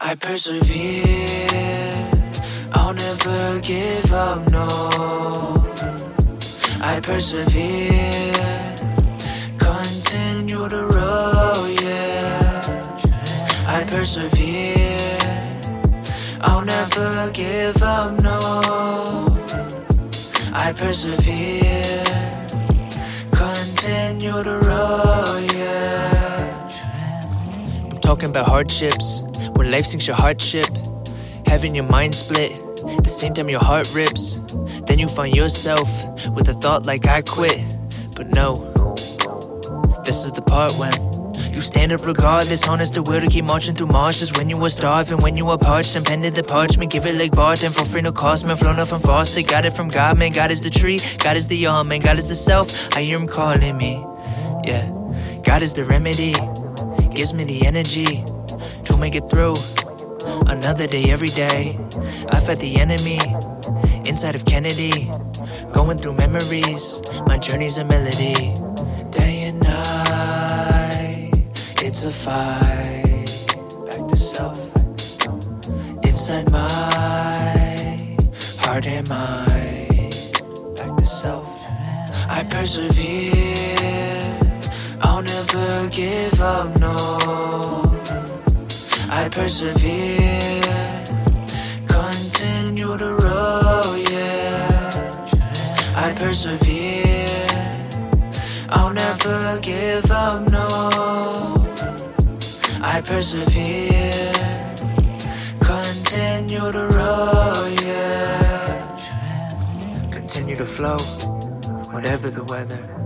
I persevere. I'll never give up, no. I persevere. Continue to roll, yeah. I persevere. I'll never give up, no. I persevere. Continue to roll, yeah. I'm talking about hardships. When life sinks your hardship, having your mind split. The same time your heart rips. Then you find yourself with a thought like I quit. But no, this is the part when you stand up regardless, honest the will to keep marching through marshes. When you were starving, when you were parched, and pended the parchment, give it like Barton for free, no cost, man. Flown up from faucet, got it from God, man. God is the tree, God is the all, man. God is the self. I hear him calling me, yeah. God is the remedy, gives me the energy to make it through. Another day, every day. I fought the enemy inside of Kennedy, going through memories. My journey's a melody. Day and night, it's a fight. Back to self. Inside my heart and mind. Back to self. I persevere. I'll never give up, no. Persevere. Continue to roll, yeah. I persevere. I'll never give up, no. I persevere. Continue to roll, yeah. Continue to flow, whatever the weather.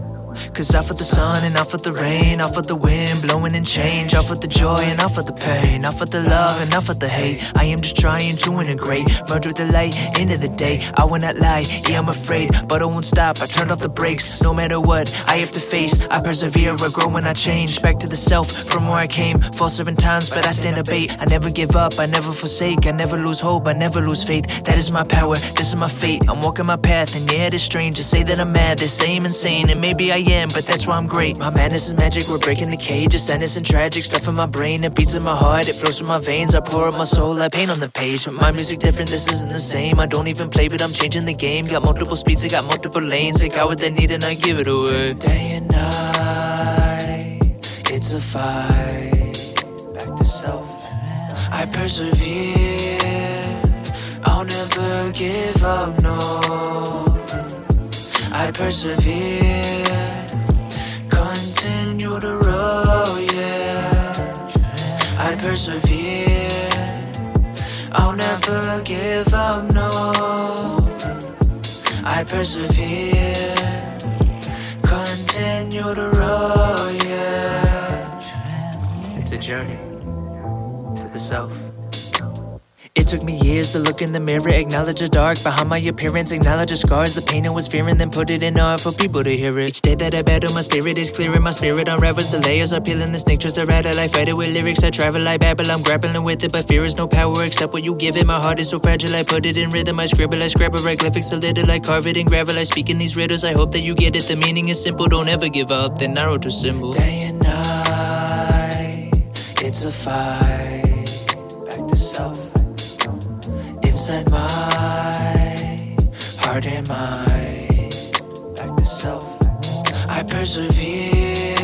Cause I felt the sun and I felt the rain, I felt the wind blowing and change, I felt the joy and I felt the pain, I felt the love and I felt the hate. I am just trying to integrate, merge with the light, end of the day. I will not lie, yeah, I'm afraid, but I won't stop. I turned off the brakes, no matter what I have to face. I persevere, I grow when I change. Back to the self from where I came, fall seven times, but I stand a bait. I never give up, I never forsake, I never lose hope, I never lose faith. That is my power, this is my fate. I'm walking my path, and yeah, it is strange to say that I'm mad. Say I'm insane, and maybe I am, but that's why I'm great. My madness is magic, we're breaking the cage. It's sadness and tragic stuff in my brain. It beats in my heart, it flows through my veins. I pour out my soul, I paint on the page. My music different, this isn't the same. I don't even play, but I'm changing the game. Got multiple speeds, I got multiple lanes. I got what they need, and I give it away. Day and night, it's a fight. Back to self. I persevere. I'll never give up, no. I persevere. Yeah. I persevere. I'll never give up, no. I persevere. Continue yeah. It's a journey to the self. It took me years to look in the mirror, acknowledge the dark behind my appearance, acknowledge the scars, the pain I was fearing, then put it in art for people to hear it. Each day that I battle, my spirit is clearing, my spirit unravels, the layers are peeling, the snake tries to rattle, I fight it with lyrics, I travel, I babble, I'm grappling with it, but fear is no power except what you give it. My heart is so fragile, I put it in rhythm, I scribble, I scrabble, hieroglyphics a little, I carve it in gravel, I speak in these riddles, I hope that you get it, the meaning is simple, don't ever give up, then narrow to symbol. Day and night, it's a fight. Inside my heart and mind. Back to self. I persevere.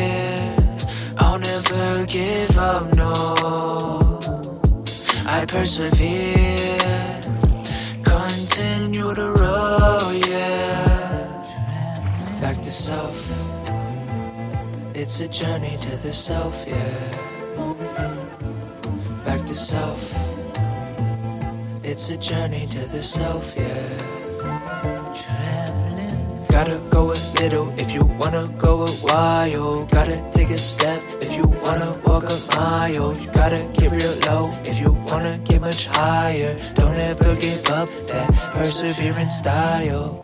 I'll never give up, no. I persevere. Continue to roll, yeah. Back to self. It's a journey to the self, yeah. Back to self. It's a journey to the self, yeah. Traveling. Gotta go a little if you wanna go a while. Gotta take a step if you wanna walk a mile. You gotta get real low if you wanna get much higher. Don't ever give up that perseverance style.